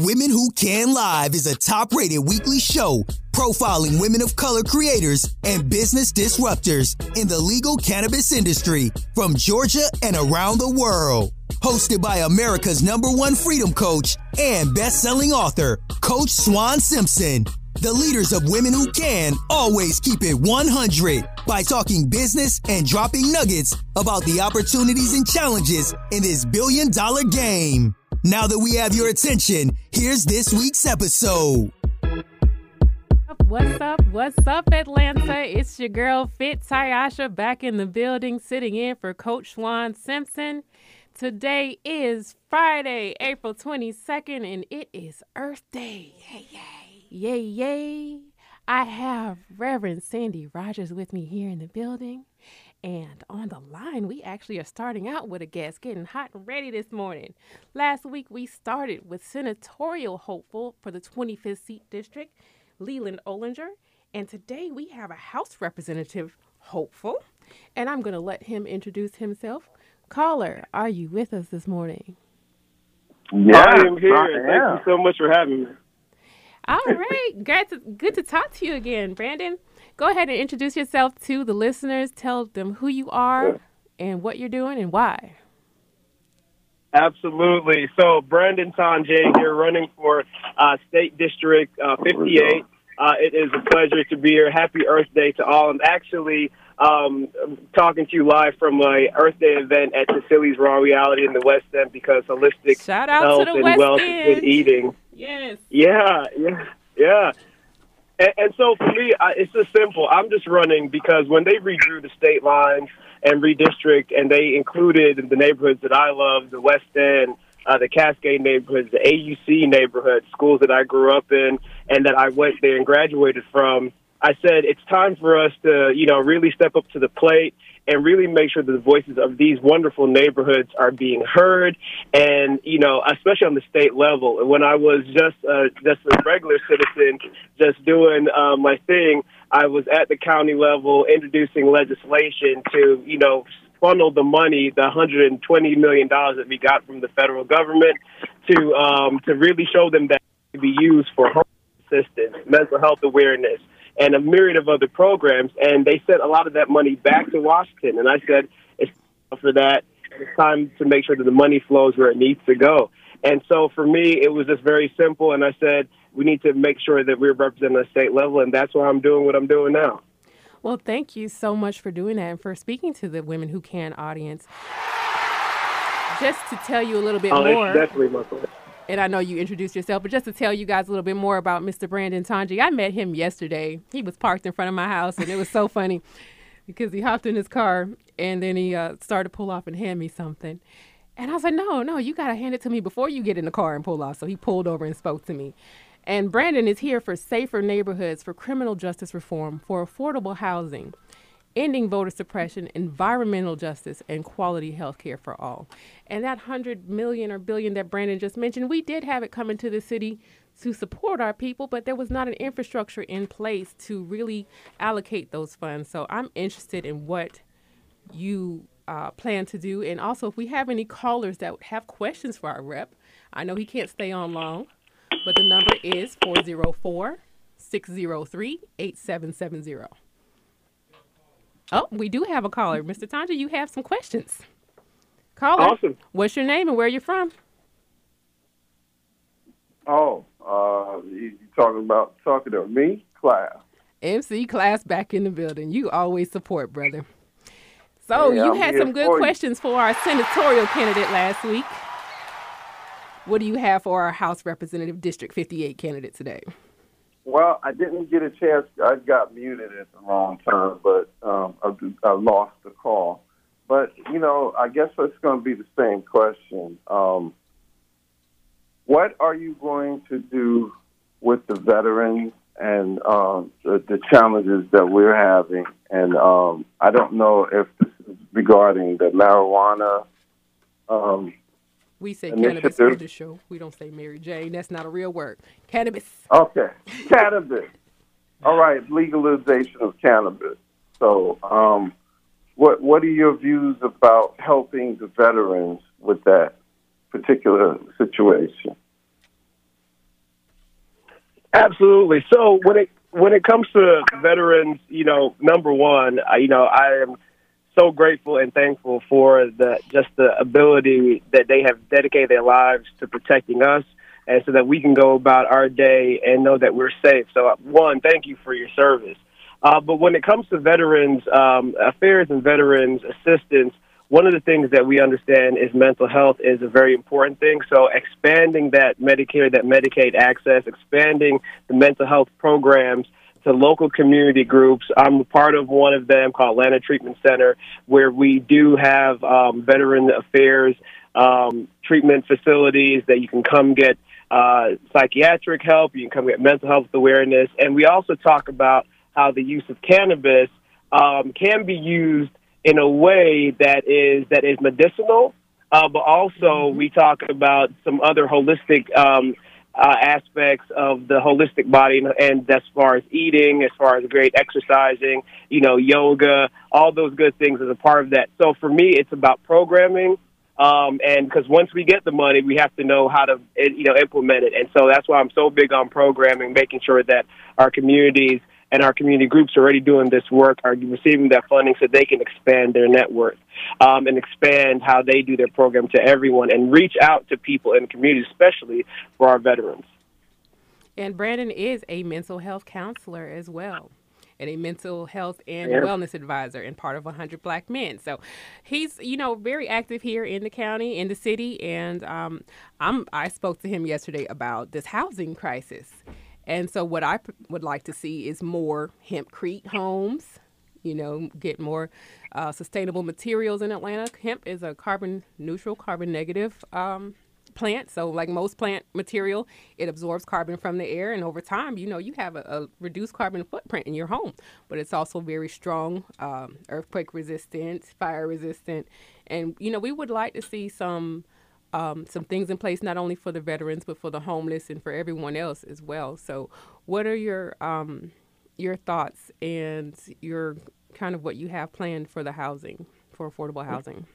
Women Who Can Live is a top rated weekly show profiling women of color creators and business disruptors in the legal cannabis industry from Georgia and around the world. Hosted by America's number one freedom coach and best selling author, Coach Swan Simpson. The leaders of Women Who Can always keep it 100 by talking business and dropping nuggets about the opportunities and challenges in this billion dollar game. Now that we have your attention, here's this week's episode. What's up? What's up, Atlanta? It's your girl Fit Taiasha back in the building, sitting in for Coach Swan Simpson. Today is Friday, April 22nd, and it is Earth Day. Yay, yay. Yay, yay. I have Reverend Sandy Rogers with me here in the building. And on the line, we actually are starting out with a guest getting hot and ready this morning. Last week, we started with senatorial hopeful for the 25th seat district, Leland Ollinger. And today, we have a House representative hopeful. And I'm going to let him introduce himself. Caller, are you with us this morning? Yeah, I am here. I Thank you so much for having me. All right, good to, good to talk to you again, Brandon. Go ahead and introduce yourself to the listeners. Tell them who you are and what you're doing and why. Absolutely. So, Brandon Tonge here, running for uh, State District uh, 58. Uh, it is a pleasure to be here. Happy Earth Day to all. I'm actually um, talking to you live from my Earth Day event at the Tassili's Raw Reality in the West End because holistic Shout out health to the and West wealth End. good eating. Yes. Yeah, yeah, yeah. And, and so for me, I, it's just simple. I'm just running because when they redrew the state lines and redistrict, and they included the neighborhoods that I love, the West End, uh, the Cascade neighborhoods, the AUC neighborhoods, schools that I grew up in, and that I went there and graduated from. I said it's time for us to, you know, really step up to the plate and really make sure that the voices of these wonderful neighborhoods are being heard, and you know, especially on the state level. When I was just uh, just a regular citizen, just doing uh, my thing, I was at the county level introducing legislation to, you know, funnel the money, the 120 million dollars that we got from the federal government, to um, to really show them that it can be used for home assistance, mental health awareness and a myriad of other programs. And they sent a lot of that money back to Washington. And I said, it's time for that. It's time to make sure that the money flows where it needs to go. And so for me, it was just very simple. And I said, we need to make sure that we're representing the state level. And that's why I'm doing what I'm doing now. Well, thank you so much for doing that and for speaking to the Women Who Can audience. Just to tell you a little bit oh, more. definitely my pleasure and I know you introduced yourself, but just to tell you guys a little bit more about Mr. Brandon Tonge, I met him yesterday. He was parked in front of my house, and it was so funny because he hopped in his car and then he uh, started to pull off and hand me something. And I was like, no, no, you got to hand it to me before you get in the car and pull off. So he pulled over and spoke to me. And Brandon is here for safer neighborhoods, for criminal justice reform, for affordable housing ending voter suppression, environmental justice, and quality health care for all. And that 100 million or billion that Brandon just mentioned, we did have it coming to the city to support our people, but there was not an infrastructure in place to really allocate those funds. So I'm interested in what you uh, plan to do. And also, if we have any callers that have questions for our rep, I know he can't stay on long, but the number is 404 603 8770. Oh, we do have a caller. Mr. Tonge, you have some questions. Caller. Awesome. What's your name and where you're from? Oh, uh, you talking about talking to me, class? MC class back in the building. You always support, brother. So Yeah, you I'm had some good for questions for our senatorial candidate last week. What do you have for our House Representative District 58 candidate today? Well, I didn't get a chance. I got muted at the wrong time, but um, I, I lost the call. But you know, I guess it's going to be the same question. Um, what are you going to do with the veterans and um, the, the challenges that we're having? And um, I don't know if this is regarding the marijuana. We say Initiative. cannabis on the show. We don't say Mary Jane. That's not a real word. Cannabis. Okay, cannabis. All right, legalization of cannabis. So, um, what what are your views about helping the veterans with that particular situation? Absolutely. So when it when it comes to veterans, you know, number one, you know, I am so grateful and thankful for the just the ability that they have dedicated their lives to protecting us and so that we can go about our day and know that we're safe. So, one, thank you for your service. Uh, but when it comes to veterans um, affairs and veterans assistance, one of the things that we understand is mental health is a very important thing. So expanding that Medicare, that Medicaid access, expanding the mental health programs to local community groups. I'm part of one of them called Atlanta Treatment Center, where we do have um, veteran affairs um, treatment facilities that you can come get uh, psychiatric help, you can come get mental health awareness, and we also talk about how the use of cannabis um, can be used in a way that is that is medicinal, uh, but also mm-hmm. we talk about some other holistic um, uh, aspects of the holistic body, and, and as far as eating, as far as great exercising, you know, yoga, all those good things as a part of that. So for me, it's about programming. Um, and because once we get the money, we have to know how to, you know, implement it. And so that's why I'm so big on programming, making sure that our communities and our community groups already doing this work are receiving that funding so they can expand their network um, and expand how they do their program to everyone and reach out to people in the community, especially for our veterans. And Brandon is a mental health counselor as well and a mental health and yeah. wellness advisor and part of 100 Black Men. So he's, you know, very active here in the county, in the city. And um, I'm, I spoke to him yesterday about this housing crisis. And so, what I would like to see is more hempcrete homes. You know, get more uh, sustainable materials in Atlanta. Hemp is a carbon neutral, carbon negative um, plant. So, like most plant material, it absorbs carbon from the air, and over time, you know, you have a, a reduced carbon footprint in your home. But it's also very strong, um, earthquake resistant, fire resistant, and you know, we would like to see some um, some things in place not only for the veterans but for the homeless and for everyone else as well. So, what are your um, your thoughts and your kind of what you have planned for the housing for affordable housing?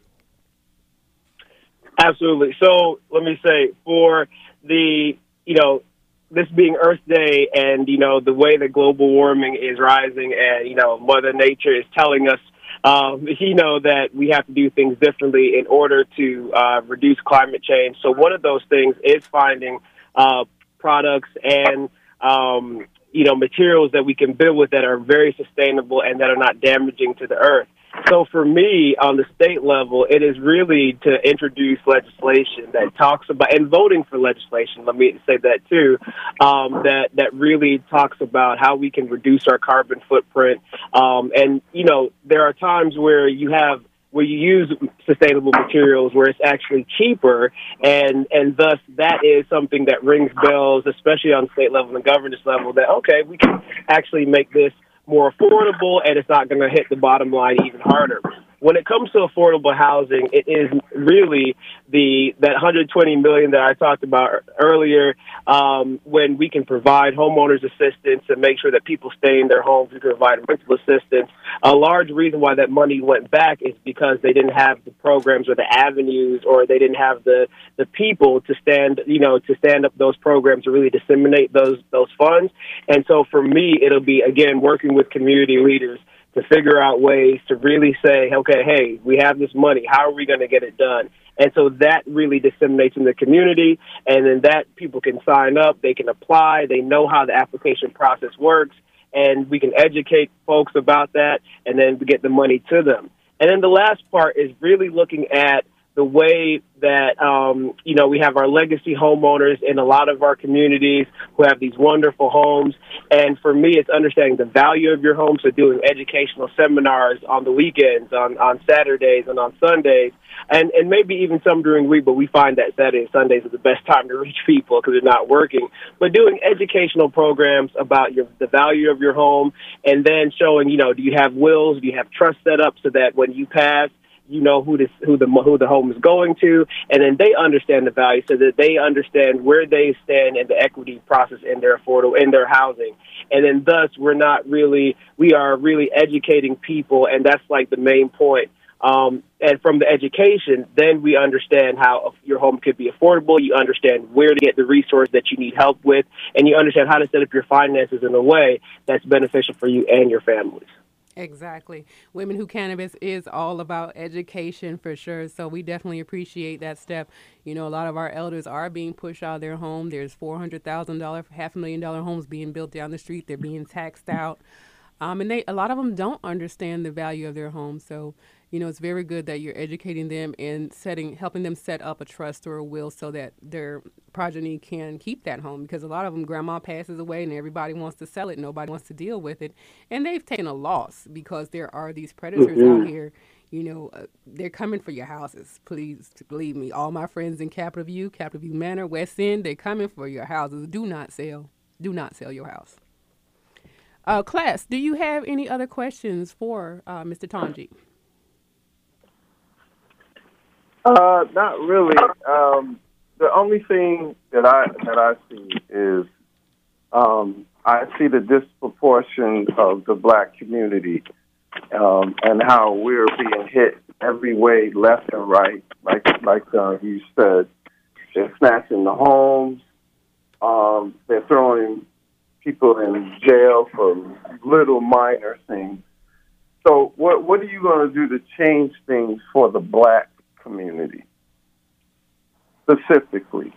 Absolutely. So, let me say for the you know this being Earth Day and you know the way that global warming is rising and you know Mother Nature is telling us um, he know that we have to do things differently in order to uh, reduce climate change. So one of those things is finding uh, products and um, you know materials that we can build with that are very sustainable and that are not damaging to the earth. So for me, on the state level, it is really to introduce legislation that talks about and voting for legislation. Let me say that too. Um, that that really talks about how we can reduce our carbon footprint. Um, and you know, there are times where you have where you use sustainable materials where it's actually cheaper and and thus that is something that rings bells especially on state level and governance level that okay we can actually make this more affordable and it's not going to hit the bottom line even harder. When it comes to affordable housing, it is really the that 120 million that I talked about earlier. Um, when we can provide homeowners assistance and make sure that people stay in their homes, we can provide rental assistance. A large reason why that money went back is because they didn't have the programs or the avenues, or they didn't have the the people to stand, you know, to stand up those programs to really disseminate those those funds. And so for me, it'll be again working with community leaders to figure out ways to really say, okay, hey, we have this money. How are we going to get it done? And so that really disseminates in the community, and then that people can sign up, they can apply, they know how the application process works, and we can educate folks about that, and then get the money to them. And then the last part is really looking at the way that um, you know we have our legacy homeowners in a lot of our communities who have these wonderful homes. And for me, it's understanding the value of your home. So doing educational seminars on the weekends, on on Saturdays, and on Sundays, and and maybe even some during the week. But we find that Saturdays and Sundays are the best time to reach people because they're not working. But doing educational programs about your the value of your home, and then showing you know do you have wills, do you have trust set up so that when you pass you know who this who the who the home is going to, and then they understand the value so that they understand where they stand in the equity process in their affordable in their housing, and then thus we're not really we are really educating people, and that's like the main point Um, and from the education, then we understand how your home could be affordable. You understand where to get the resource that you need help with, and you understand how to set up your finances in a way that's beneficial for you and your families. Exactly. Women Who Cannabis is all about education for sure. So we definitely appreciate that step. You know, a lot of our elders are being pushed out of their home. There's $400,000, half a million dollar homes being built down the street. They're being taxed out. Um, and they a lot of them don't understand the value of their home. So you know, it's very good that you're educating them and setting, helping them set up a trust or a will so that their progeny can keep that home. Because a lot of them, grandma passes away and everybody wants to sell it, nobody wants to deal with it, and they've taken a loss because there are these predators mm-hmm. out here. You know, uh, they're coming for your houses. Please believe me. All my friends in Capitol View, Capitol View Manor, West End, they're coming for your houses. Do not sell. Do not sell your house. Uh, class, do you have any other questions for uh, Mr. Tonge? Uh, not really. Um, the only thing that I that I see is um, I see the disproportion of the black community um, and how we're being hit every way, left and right. Like like uh, you said, they're snatching the homes. Um, they're throwing people in jail for little minor things. So, what what are you going to do to change things for the black community specifically?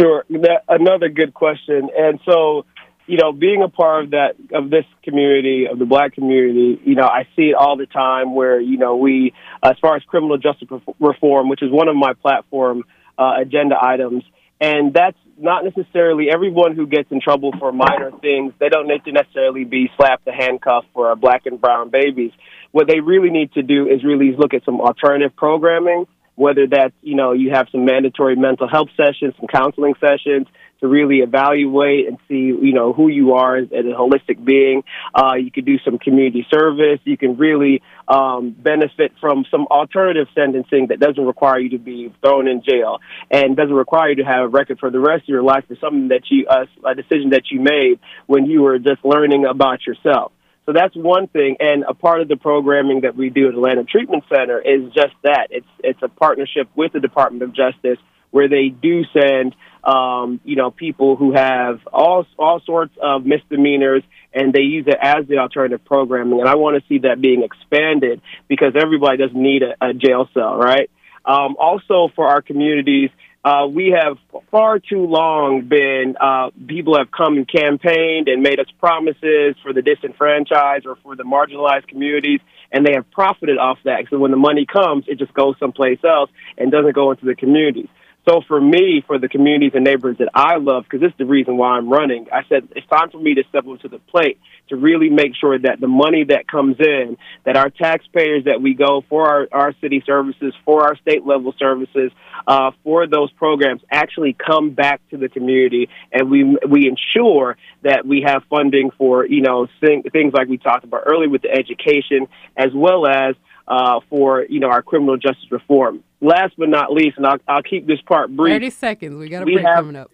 Sure, that, another good question. And so, you know, being a part of that of this community, of the black community, you know, I see it all the time where you know we, as far as criminal justice reform, which is one of my platform uh, agenda items, and that's not necessarily everyone who gets in trouble for minor things. They don't need to necessarily be slapped the handcuff for our black and brown babies. What they really need to do is really look at some alternative programming, whether that's, you know, you have some mandatory mental health sessions, some counseling sessions, to really evaluate and see, you know, who you are as, as a holistic being. Uh, you could do some community service. You can really um, benefit from some alternative sentencing that doesn't require you to be thrown in jail and doesn't require you to have a record for the rest of your life for something that you, uh, a decision that you made when you were just learning about yourself. So that's one thing, and a part of the programming that we do at Atlanta Treatment Center is just that. It's it's a partnership with the Department of Justice where they do send um, you know, people who have all all sorts of misdemeanors, and they use it as the alternative programming. And I want to see that being expanded because everybody doesn't need a, a jail cell, right? Um, also, for our communities, uh, we have far too long been uh, people have come and campaigned and made us promises for the disenfranchised or for the marginalized communities, and they have profited off that. So when the money comes, it just goes someplace else and doesn't go into the communities. So for me, for the communities and neighborhoods that I love, because this is the reason why I'm running, I said it's time for me to step up to the plate to really make sure that the money that comes in, that our taxpayers that we go for our, our city services, for our state level services, uh, for those programs actually come back to the community, and we we ensure that we have funding for you know things like we talked about earlier with the education, as well as uh, for you know our criminal justice reform. Last but not least, and I'll, I'll keep this part brief. Thirty seconds. We got a break have, coming up.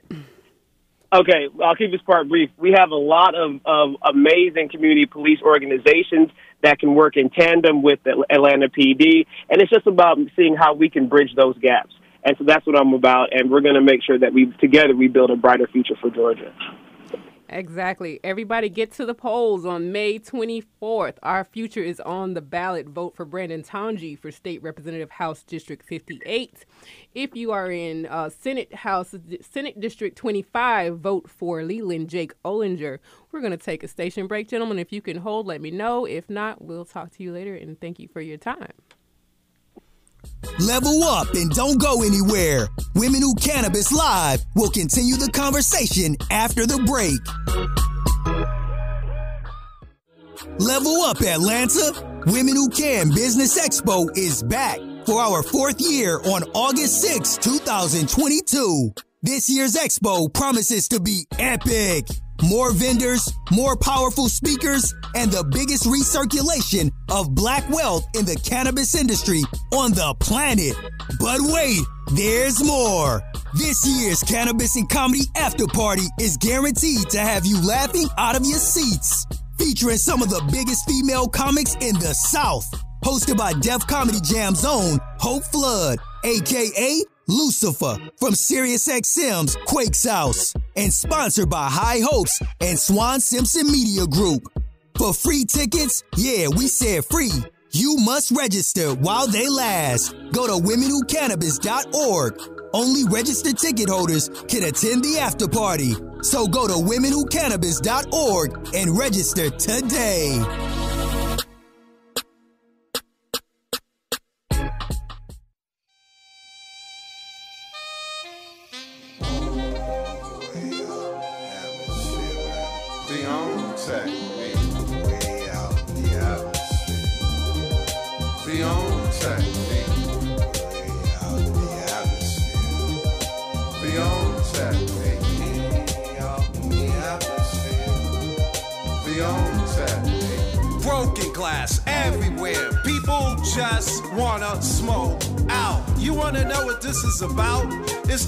Okay, I'll keep this part brief. We have a lot of, of amazing community police organizations that can work in tandem with the Atlanta PD, and it's just about seeing how we can bridge those gaps. And so that's what I'm about, and we're going to make sure that we together we build a brighter future for Georgia. Exactly. Everybody get to the polls on May 24th. Our future is on the ballot. Vote for Brandon Tonge for State Representative House District 58. If you are in uh, Senate House Senate District 25, vote for Leland Jake Ollinger. We're going to take a station break, gentlemen. If you can hold, let me know. If not, we'll talk to you later and thank you for your time. Level up and don't go anywhere. Women Who Cannabis Live will continue the conversation after the break. Level up Atlanta. Women Who Can Business Expo is back for our fourth year on August 6, 2022. This year's expo promises to be epic. More vendors, more powerful speakers, and the biggest recirculation of black wealth in the cannabis industry on the planet. But wait, there's more. This year's Cannabis and Comedy After Party is guaranteed to have you laughing out of your seats. featuring some of the biggest female comics in the South. Hosted by Def Comedy Jam Zone, Hope Flood, aka Lucifer from SiriusXM's Quakes House, and sponsored by High Hopes and Swan Simpson Media Group. For free tickets, yeah, we said free. You must register while they last. Go to womenwhocannabis.org. Only registered ticket holders can attend the after party. So go to womenwhocannabis.org and register today.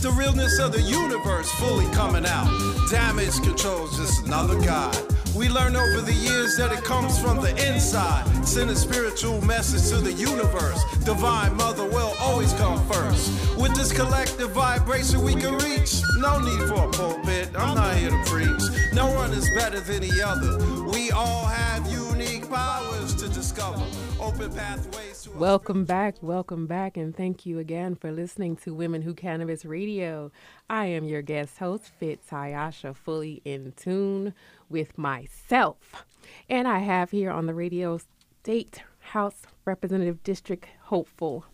The realness of the universe fully coming out. Damage control's just another god. We learn over the years that it comes from the inside. Send a spiritual message to the universe. Divine Mother will always come first. With this collective vibration we can reach. No need for a pulpit, I'm not here to preach. No one is better than the other. We all have unique powers to discover. Open pathways. Welcome back, welcome back, and thank you again for listening to Women Who Cannabis Radio. I am your guest host, Fit Taiasha, fully in tune with myself. And I have here on the radio State House Representative District hopeful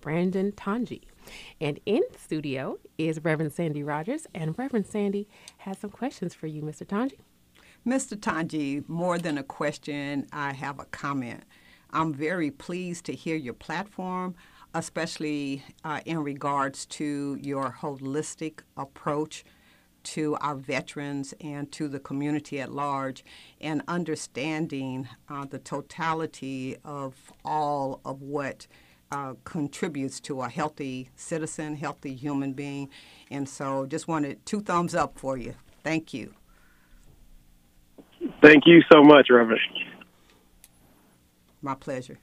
Brandon Tonge. And in studio is Reverend Sandy Rogers, and Reverend Sandy has some questions for you, Mr. Tonge. Mr. Tonge, more than a question, I have a comment. I'm very pleased to hear your platform, especially uh, in regards to your holistic approach to our veterans and to the community at large, and understanding uh, the totality of all of what uh, contributes to a healthy citizen, healthy human being. And so just wanted two thumbs up for you. Thank you. Thank you so much, Reverend. My pleasure.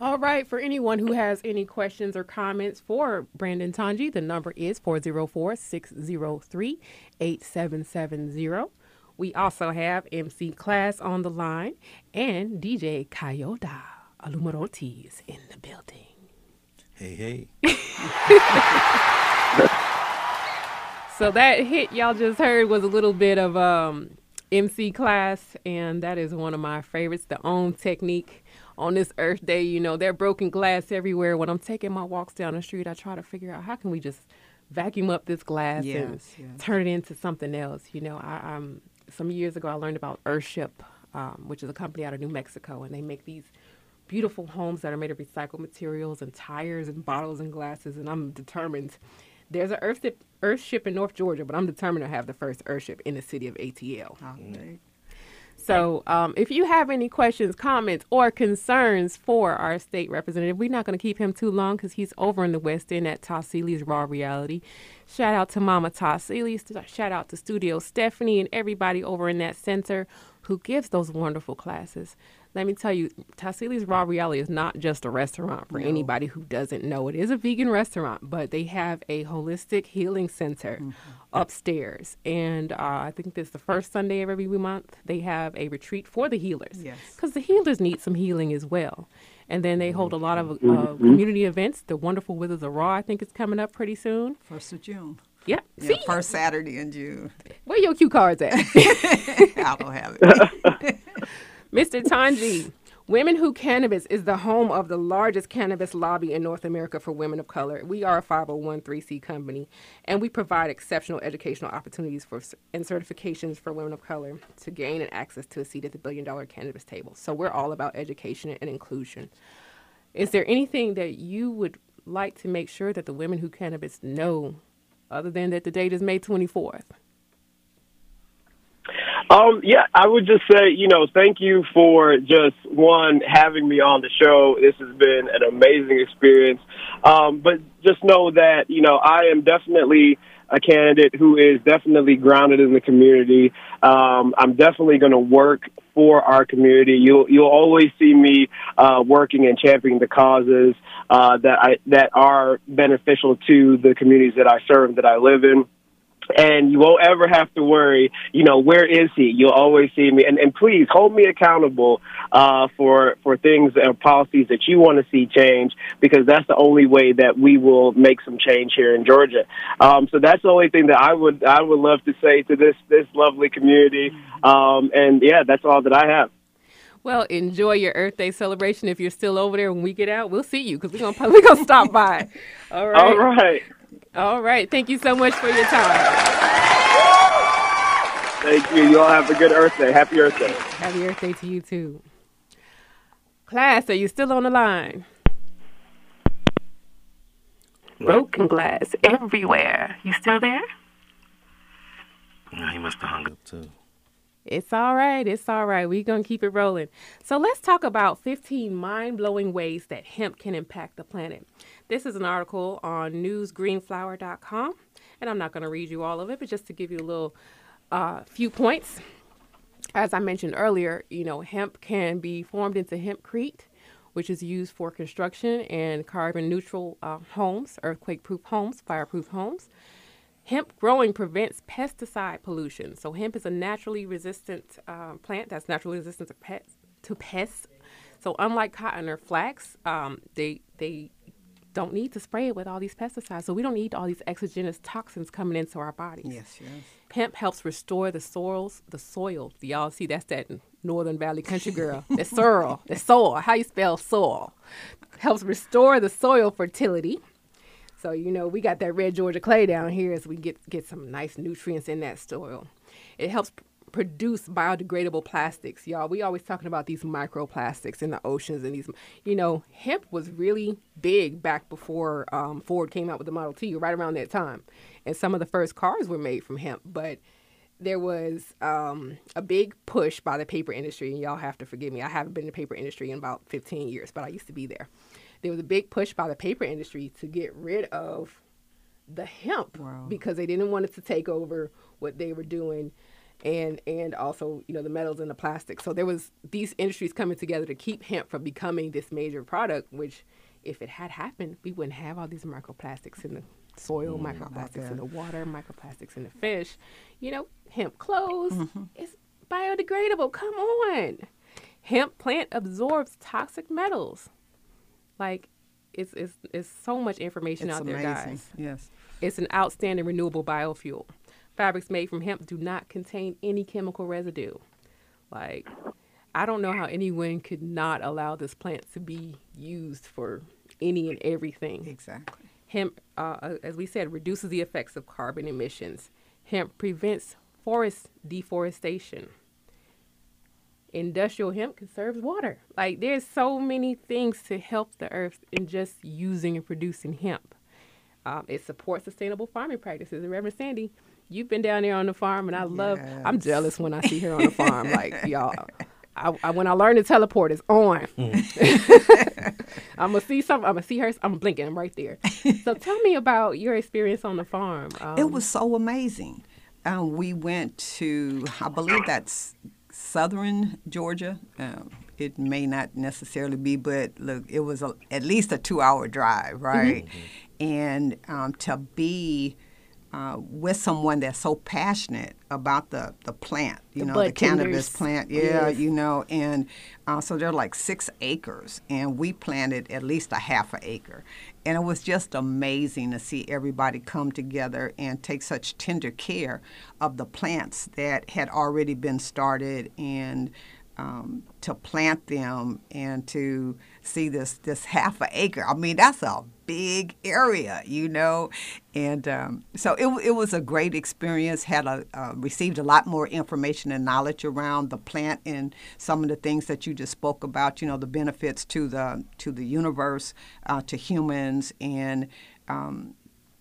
All right. For anyone who has any questions or comments for Brandon Tonge, the number is 404 603 8770. We also have MC Class on the line and DJ Kayota is in the building. Hey, hey. so that hit y'all just heard was a little bit of um, MC class, and that is one of my favorites. The own technique on this Earth Day. You know, they're broken glass everywhere. When I'm taking my walks down the street, I try to figure out how can we just vacuum up this glass yes, and yes. turn it into something else. You know, I, um, some years ago I learned about Earthship, um, which is a company out of New Mexico, and they make these beautiful homes that are made of recycled materials and tires and bottles and glasses. And I'm determined there's an Earthship, Earthship in North Georgia, but I'm determined to have the first Earthship in the city of ATL. Okay. So, um, if you have any questions, comments, or concerns for our state representative, we're not going to keep him too long because he's over in the West End at Tassili's Raw Reality. Shout out to Mama Tassili. Shout out to Studio Stephanie and everybody over in that center who gives those wonderful classes let me tell you, Tassili's Raw Reality is not just a restaurant for no. anybody who doesn't know. It is a vegan restaurant, but they have a holistic healing center mm-hmm. upstairs. And uh, I think this is the first Sunday of every month. They have a retreat for the healers. Because yes. the healers need some healing as well. And then they hold a lot of uh, mm-hmm. community events. The Wonderful Wizards of Raw, I think, is coming up pretty soon. First of June. Yep. yeah See? First Saturday in June. Where your cue cards at? I don't have it. Mr. Tanji, Women Who Cannabis is the home of the largest cannabis lobby in North America for women of color. We are a 501c company, and we provide exceptional educational opportunities for and certifications for women of color to gain and access to a seat at the billion dollar cannabis table. So we're all about education and inclusion. Is there anything that you would like to make sure that the women who cannabis know, other than that the date is May 24th? Um, yeah, I would just say, you know, thank you for just one having me on the show. This has been an amazing experience. Um, but just know that, you know, I am definitely a candidate who is definitely grounded in the community. Um, I'm definitely going to work for our community. You'll you'll always see me uh, working and championing the causes uh, that I that are beneficial to the communities that I serve, that I live in and you won't ever have to worry, you know, where is he? You'll always see me. And, and please hold me accountable uh, for for things and policies that you want to see change, because that's the only way that we will make some change here in Georgia. Um, so that's the only thing that I would I would love to say to this this lovely community. Um, and yeah, that's all that I have. Well, enjoy your Earth Day celebration. If you're still over there when we get out, we'll see you because we're gonna we're gonna stop by. All right. All right. All right. Thank you so much for your time. Thank you. You all have a good Earth Day. Happy Earth Day. Happy Earth Day to you too. Class, are you still on the line? Broken glass everywhere. You still there? Yeah, he must have hung up too. It's all right. It's all right. We're going to keep it rolling. So let's talk about 15 mind blowing ways that hemp can impact the planet. This is an article on newsgreenflower.com, and I'm not going to read you all of it, but just to give you a little uh, few points. As I mentioned earlier, you know, hemp can be formed into hempcrete, which is used for construction and carbon neutral uh, homes, earthquake proof homes, fireproof homes. Hemp growing prevents pesticide pollution. So hemp is a naturally resistant uh, plant that's naturally resistant to pests. To pests. So unlike cotton or flax, um, they they don't need to spray it with all these pesticides. So we don't need all these exogenous toxins coming into our bodies. Yes, yes. Hemp helps restore the soils, the soil. Y'all see that's that Northern Valley country girl. the soil, the soil. How you spell soil? Helps restore the soil fertility. So you know we got that red Georgia clay down here, as we get get some nice nutrients in that soil. It helps produce biodegradable plastics, y'all. We always talking about these microplastics in the oceans and these. You know, hemp was really big back before um, Ford came out with the Model T, right around that time, and some of the first cars were made from hemp, but there was um, a big push by the paper industry, and y'all have to forgive me. I haven't been in the paper industry in about 15 years, but I used to be there. There was a big push by the paper industry to get rid of the hemp Wow. because they didn't want it to take over what they were doing and and also you know the metals and the plastic. So there was these industries coming together to keep hemp from becoming this major product which if it had happened we wouldn't have all these microplastics in the soil microplastics in the water microplastics in the fish. You know hemp clothes it's biodegradable. Come on. Hemp plant absorbs toxic metals. Like it's it's, it's so much information It's out there guys. Yes. it's an outstanding renewable biofuel. Fabrics made from hemp do not contain any chemical residue. Like, I don't know how anyone could not allow this plant to be used for any and everything. Exactly. Hemp, uh, uh, as we said, reduces the effects of carbon emissions. Hemp prevents forest deforestation. Industrial hemp conserves water. Like, there's so many things to help the earth in just using and producing hemp. Um, it supports sustainable farming practices. And Reverend Sandy, you've been down there on the farm, and I love. I'm jealous when I see her on the farm. Like y'all, I, I when I learn to teleport, it's on. I'm gonna see some. I'm gonna see her. I'm blinking. I'm right there. so tell me about your experience on the farm. Um, It was so amazing. Um, we went to, I believe that's southern Georgia. Um, it may not necessarily be, but look, it was a, at least a two-hour drive, right? And um, to be uh, with someone that's so passionate about the, the plant, you The know, the cannabis plant, yeah, Yes. you know, and uh, so they're like six acres, and we planted at least a half an acre. And it was just amazing to see everybody come together and take such tender care of the plants that had already been started and um, to plant them and to see this this half an acre. I mean, that's a big area, you know, and um, so it, it was a great experience. Had a uh, received a lot more information and knowledge around the plant and some of the things that you just spoke about. You know, the benefits to the to the universe, uh, to humans, and um,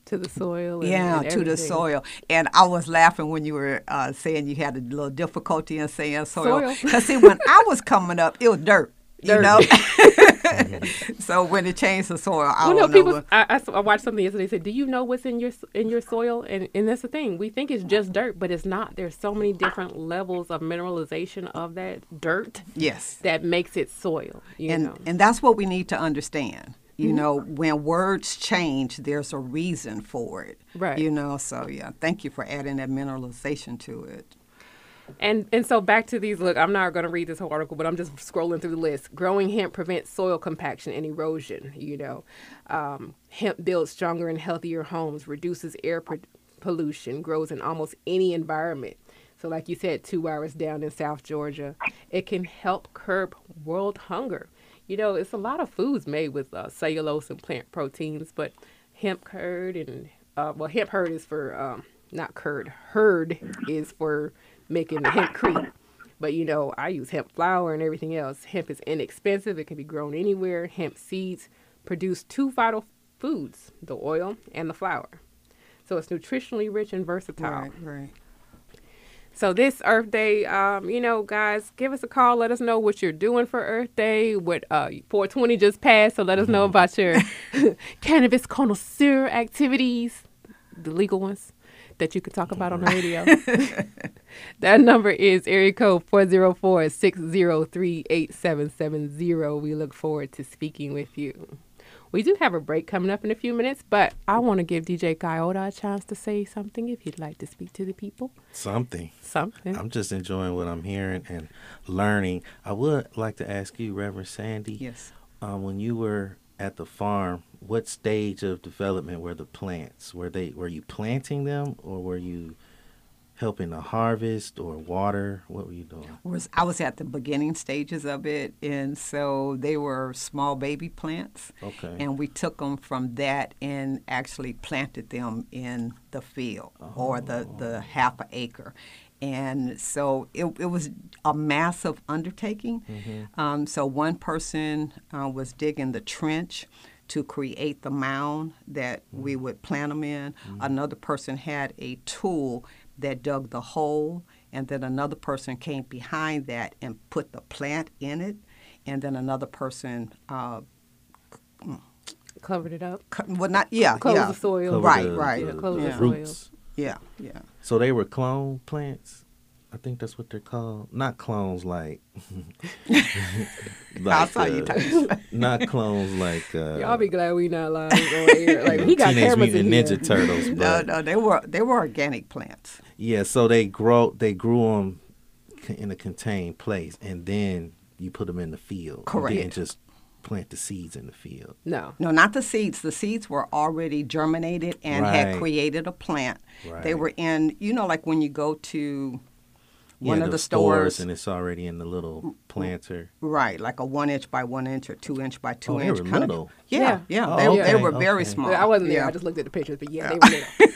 to the soil. And, yeah, and to the soil. And I was laughing when you were uh, saying you had a little difficulty in saying soil. Soil. Because see, when I was coming up, it was dirt. You know, so when it changed the soil, I well, no, don't people. know. I, I watched something yesterday. They said, "Do you know what's in your in your soil?" And and that's the thing. We think it's just dirt, but it's not. There's so many different levels of mineralization of that dirt Yes. that makes it soil. You and know. Mm-hmm. and that's what we need to understand. You know, when words change, there's a reason for it. Right. You know, so yeah, thank you for adding that mineralization to it. And and so back to these. Look, I'm not going to read this whole article, but I'm just scrolling through the list. Growing hemp prevents soil compaction and erosion. You know, um, hemp builds stronger and healthier homes, reduces air pro- pollution, grows in almost any environment. So, like you said, two hours down in South Georgia, it can help curb world hunger. You know, it's a lot of foods made with uh, cellulose and plant proteins, but hemp curd and uh, well, hemp hurd is for um, not curd. Hurd is for making the hempcrete. But you know, I use hemp flour and everything else. Hemp is inexpensive. It can be grown anywhere. Hemp seeds produce two vital foods: the oil and the flour. So it's nutritionally rich and versatile. Right, right. So this Earth Day, um, you know, guys, give us a call. Let us know what you're doing for Earth Day. What uh, 420 just passed, so let us know about your cannabis connoisseur activities, the legal ones that you could talk about on the radio. that number is area code 404-603-8770. We look forward to speaking with you. We do have a break coming up in a few minutes, but I want to give DJ Coyote a chance to say something if you'd like to speak to the people. Something. Something. I'm just enjoying what I'm hearing and learning. I would like to ask you, Reverend Sandy. Yes. Um, when you were at the farm, what stage of development were the plants? Were they were you planting them or were you helping to harvest or water? What were you doing? Was I was at the beginning stages of it, and so they were small baby plants. Okay. And we took them from that and actually planted them in the field or the, the oh. half an acre. And so it, it was a massive undertaking. Um, so one person uh, was digging the trench to create the mound that we would plant them in. Another person had a tool that dug the hole, and then another person came behind that and put the plant in it, and then another person, uh, Covered it up. cu- well, not yeah, Close yeah, the soil. Cover right, the- right, the- Close the the roots. yeah, yeah. So they were clone plants. I think that's what they're called. Not clones like. I saw you uh, touch. Not clones like. Uh, Y'all be glad we not live on air. Like he got Teenage cameras in Mutant here. Ninja Turtles. No, But no, they were they were organic plants. Yeah, so they grow. They grew them in a contained place, and then you put them in the field. You didn't just plant the seeds in the field. No. No, not the seeds. The seeds were already germinated and had created a plant. They were in, you know, like when you go to Yeah, one of the stores, and it's already in the little mm, mm, planter. right, like a one inch by one inch or two inch by two Oh, they inch. were kinda- Yeah, Yeah. yeah, Oh, they, they okay, were very okay. small. I wasn't there. Yeah. I just looked at the pictures, but yeah, they were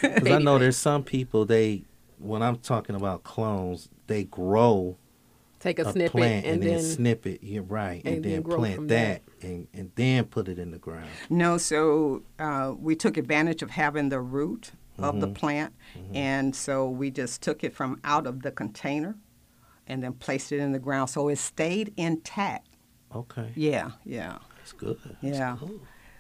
little. Because I know there's some people they, when I'm talking about clones, they grow take a, a, snippet plant and, and, then then snip it. You're right, and, and then then grow plant that, and and then put it in the ground. No, so uh, we took advantage of having the root of Mm-hmm. the plant, and so we just took it from out of the container, and then placed it in the ground, so it stayed intact. Okay, Yeah, yeah, that's good. That's yeah.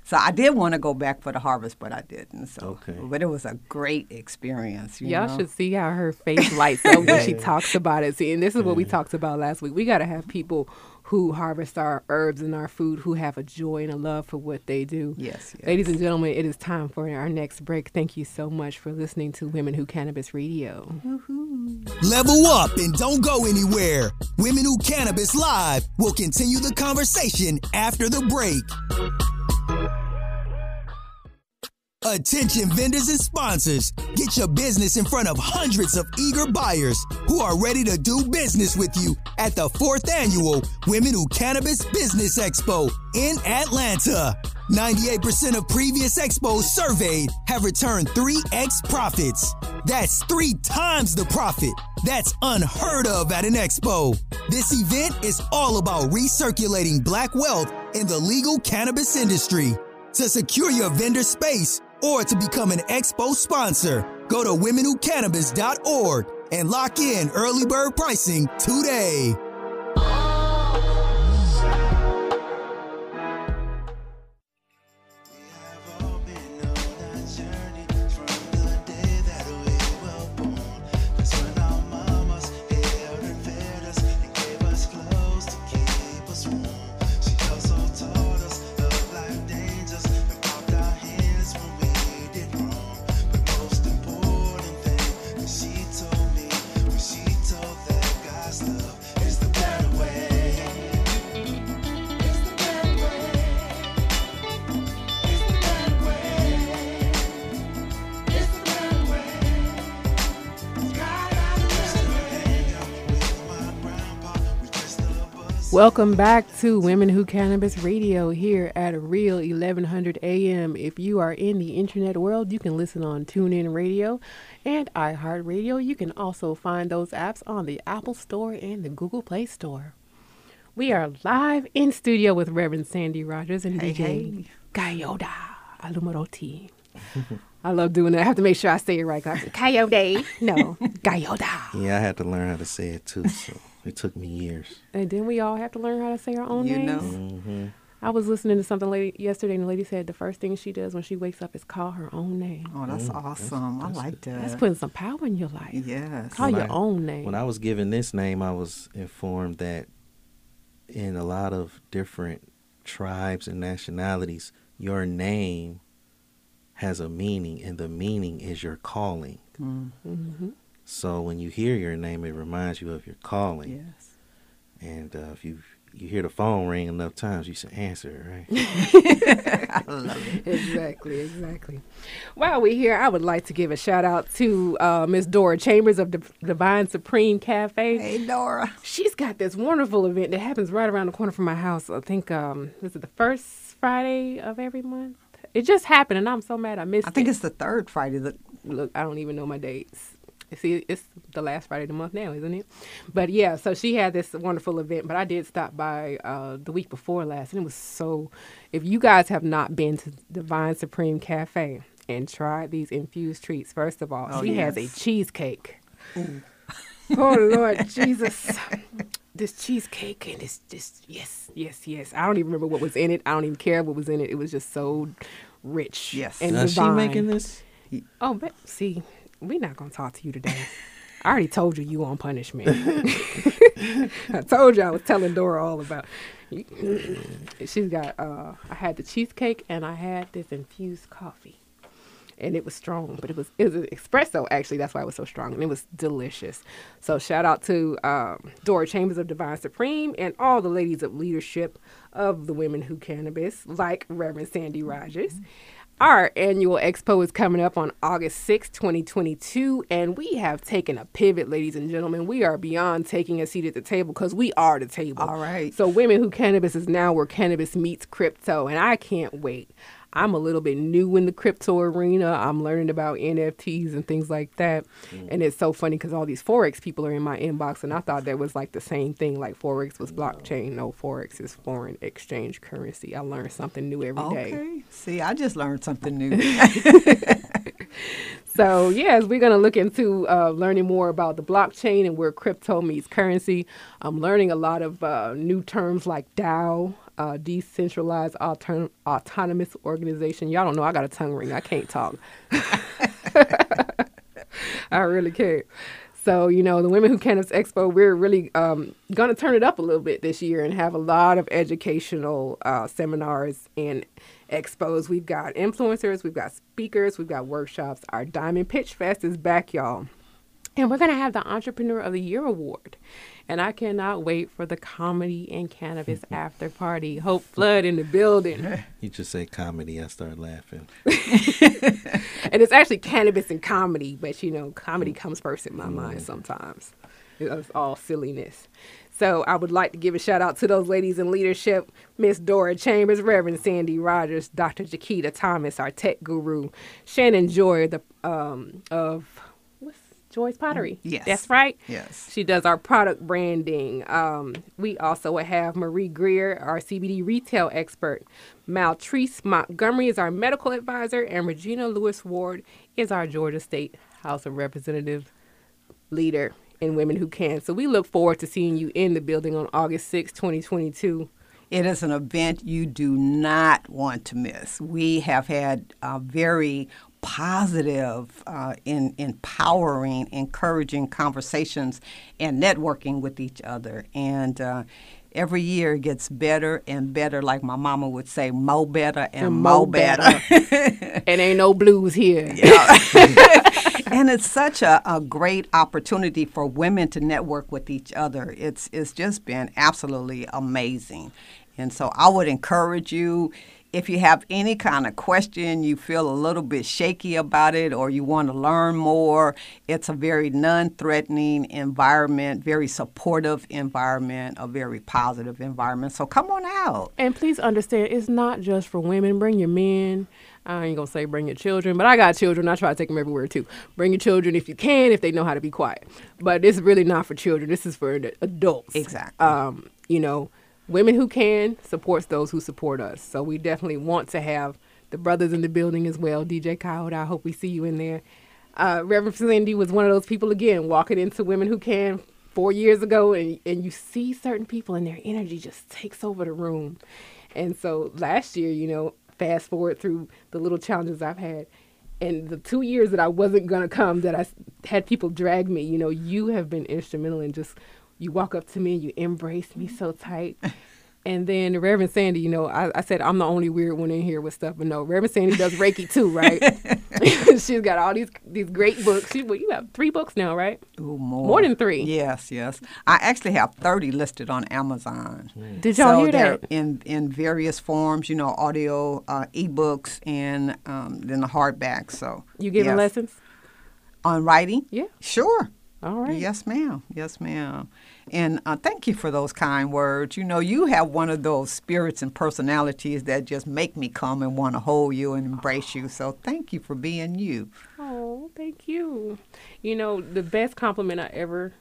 Good. So I did want to go back for the harvest, but I didn't. So, Okay. but it was a great experience. You Y'all know? should see how her face lights up when she talks about it. See, and this is what we talked about last week. We got to have people who harvest our herbs and our food who have a joy and a love for what they do. Yes, yes. Ladies and gentlemen, it is time for our next break. Thank you so much for listening to Women Who Cannabis Radio. Level up and don't go anywhere. Women Who Cannabis Live will continue the conversation after the break. Attention vendors and sponsors. Get your business in front of hundreds of eager buyers who are ready to do business with you at the fourth annual Women Who Cannabis Business Expo in Atlanta. 98% of previous expos surveyed have returned 3x profits. That's three times the profit. That's unheard of at an expo. This event is all about recirculating black wealth in the legal cannabis industry. To secure your vendor space or to become an expo sponsor, go to womenwhocannabis.org and lock in early bird pricing today. Welcome back to Women Who Cannabis Radio here at Real 1100 AM. If you are in the internet world, you can listen on TuneIn Radio and iHeartRadio. You can also find those apps on the Apple Store and the Google Play Store. We are live in studio with Reverend Sandy Rogers and Hey, DJ hey. Gayoda Alumaroti. I love doing that. I have to make sure I say it right. Coyote. No, Gayoda. Yeah, I had to learn how to say it too, so it took me years. And then we all have to learn how to say our own You names. know. hmm I was listening to something lady yesterday, and the lady said the first thing she does when she wakes up is call her own name. Oh, that's Mm, awesome. that's- I like that. That's putting some power in your life. yes. Call When your I- own name. When I was given this name, I was informed that in a lot of different tribes and nationalities, your name has a meaning, and the meaning is your calling. Mm, hmm So when you hear your name, it reminds you of your calling. yes. And uh, if you you hear the phone ring enough times, you should answer it, right? I love it. exactly, exactly. While we're here, I would like to give a shout out to uh, Miss Dora Chambers of Div- Divine Supreme Cafe. Hey, Dora. She's got this wonderful event that happens right around the corner from my house. I think um, this is the first Friday of every month. It just happened, and I'm so mad I missed it. I think it. it's the third Friday that look, I don't even know my dates. See, it's the last Friday of the month now, isn't it? But yeah, so she had this wonderful event. But I did stop by uh, the week before last, and it was so. If you guys have not been to Divine Supreme Cafe and tried these infused treats, first of all, Oh, she has a yes. cheesecake. oh Lord Jesus. This cheesecake and this, this, yes, yes, yes. I don't even remember what was in it. I don't even care what was in it. It was just so rich. Yes. and Now, is she making this? Oh, but see, we're not gonna talk to you today. I already told you you on punishment. I told you I was telling Dora all about. She's got. Uh, I had the cheesecake and I had this infused coffee, and it was strong, but it was it was an espresso actually. That's why it was so strong, and it was delicious. So shout out to um, Dora Chambers of Divine Supreme and all the ladies of leadership of the Women Who Cannabis, like Reverend Sandy Rogers. Our annual expo is coming up on August 6, 2022, and we have taken a pivot, ladies and gentlemen. We are beyond taking a seat at the table because we are the table. All right. So, Women Who Cannabis is now where cannabis meets crypto, and I can't wait. I'm a little bit new in the crypto arena. I'm learning about NFTs and things like that. Mm. And it's so funny because all these Forex people are in my inbox, and I thought that was like the same thing, like Forex was blockchain. No, Forex is foreign exchange currency. I learn something new every day. Okay. See, I just learned something new. So, yes, we're going to look into uh, learning more about the blockchain and where crypto meets currency. I'm learning a lot of uh, new terms like DAO, uh, decentralized auton- autonomous organization. Y'all don't know, I got a tongue ring. I can't talk. I really can't. So, you know, the Women Who Cannabis Expo, we're really um, going to turn it up a little bit this year and have a lot of educational uh, seminars and expos. We've got influencers, we've got speakers, we've got workshops. Our Diamond Pitch Fest is back, y'all. And we're going to have the Entrepreneur of the Year Award. And I cannot wait for the comedy and cannabis after party. Hope Flood in the building. You just say comedy, I start laughing. and it's actually cannabis and comedy, but you know, comedy mm. comes first in my mind mm. sometimes. It's all silliness. So I would like to give a shout out to those ladies in leadership, Miss Dora Chambers, Reverend Sandy Rogers, Dr. Jaquita Thomas, our tech guru, Shannon Joy, the um of what's Joy's Pottery. Yes. That's right. Yes. She does our product branding. Um, we also have Marie Greer, our CBD retail expert. Maltrice Montgomery is our medical advisor, and Regina Lewis Ward is our Georgia State House of Representative leader in Women Who Can. So we look forward to seeing you in the building on August 6, 2022. It is an event you do not want to miss. We have had uh, very positive, uh, in, empowering, encouraging conversations and networking with each other. And uh, every year it gets better and better, like my mama would say, mo better and, And mo mo better. and ain't no blues here. and it's such a, a great opportunity for women to network with each other. It's it's just been absolutely amazing. And so I would encourage you if you have any kind of question, you feel a little bit shaky about it, or you want to learn more, it's a very non threatening environment, very supportive environment, a very positive environment. So come on out. And please understand, it's not just for women. Bring your men. I ain't gonna say bring your children, but I got children. I try to take them everywhere too. Bring your children if you can, if they know how to be quiet. But it's really not for children. This is for adults. Exactly. Um, you know, women who can supports those who support us. So we definitely want to have the brothers in the building as well. DJ Coyote, I hope we see you in there. Uh, Reverend Cindy was one of those people again, walking into Women Who Can four years ago, and and you see certain people and their energy just takes over the room. And so last year, you know, fast forward through the little challenges I've had. And the two years that I wasn't gonna come, that I had people drag me, you know, you have been instrumental in just you walk up to me, and you embrace me so tight. And then Reverend Sandy, you know, I, I said I'm the only weird one in here with stuff, but no, Reverend Sandy does Reiki too, right? She's got all these these great books. She, well, you have three books now, right? Ooh, more. More than three. Yes, yes. I actually have 30 listed on Amazon. Did y'all so hear that? in in various forms, you know, audio, uh, ebooks, and um, then the hardback. So You giving yes. lessons? on writing? Yeah. Sure. All right. Yes, ma'am. Yes, ma'am. And uh, thank you for those kind words. You know, you have one of those spirits and personalities that just make me come and want to hold you and embrace you. So thank you for being you. Oh, thank you. You know, the best compliment I ever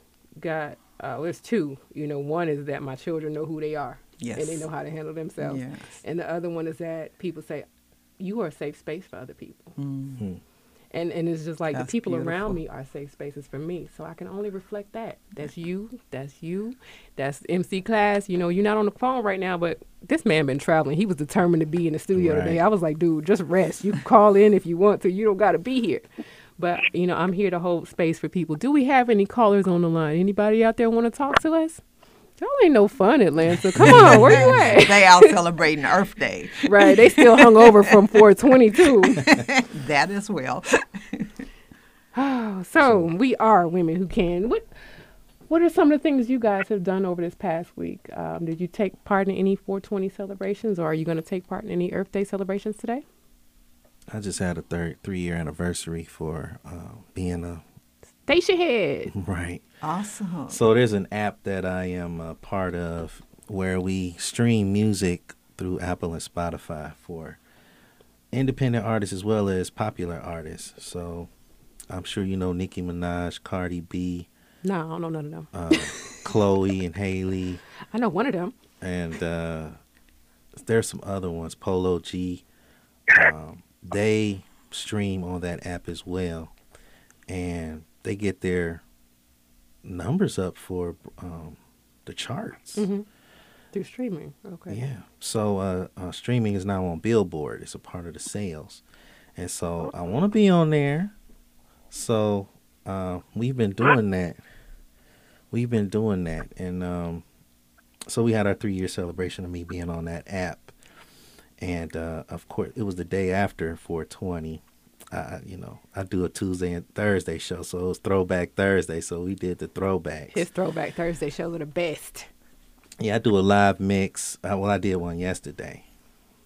got uh, was two. You know, one is that my children know who they are and they know how to handle themselves. Yes. And the other one is that people say, "You are a safe space for other people." And and it's just like That's the people beautiful. around me are safe spaces for me. So I can only reflect that. That's you. That's you. That's MC class. You know, you're not on the phone right now, but this man been traveling. He was determined to be in the studio Right. today. I was like, dude, just rest. You can call in if you want to. You don't got to be here. But you know, I'm here to hold space for people. Do we have any callers on the line? Anybody out there want to talk to us? Y'all ain't no fun, Atlanta. Come on, where you at? they out celebrating Earth Day. right, they still hung over from 422. that as well. Oh, so we are women who can. What What are some of the things you guys have done over this past week? Um, did you take part in any 420 celebrations, or are you going to take part in any Earth Day celebrations today? I just had a third three year anniversary for uh, being a Stationhead. right. Awesome. So there's an app that I am a part of where we stream music through Apple and Spotify for independent artists as well as popular artists. So I'm sure you know Nicki Minaj, Cardi B, No, I don't know none of them. uh, Chloe and Haley, I know one of them. and uh, there's some other ones. Polo G. Um, they stream on that app as well, and they get their numbers up for um, the charts. hmm Through streaming. Okay. Yeah. So uh, uh, streaming is now on Billboard. It's a part of the sales, and so I want to be on there. So uh, we've been doing that. We've been doing that, and um, so we had our three year celebration of me being on that app, and uh, of course it was the day after 420. I, you know, I do a Tuesday and Thursday show, so it was Throwback Thursday. So we did the throwbacks. His Throwback Thursday shows are the best. Yeah, I do a live mix. Uh, well, I did one yesterday.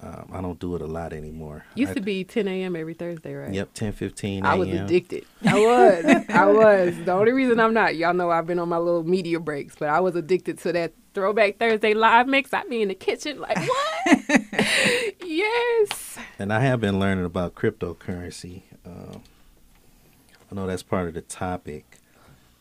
Um, I don't do it a lot anymore. Used I, to be 10 a.m. every Thursday, right? Yep, ten fifteen I was addicted. I was. I was. The only reason I'm not, y'all know I've been on my little media breaks, but I was addicted to that Throwback Thursday live mix. I'd be in the kitchen like, what? yes. And I have been learning about cryptocurrency. Um, I know that's part of the topic,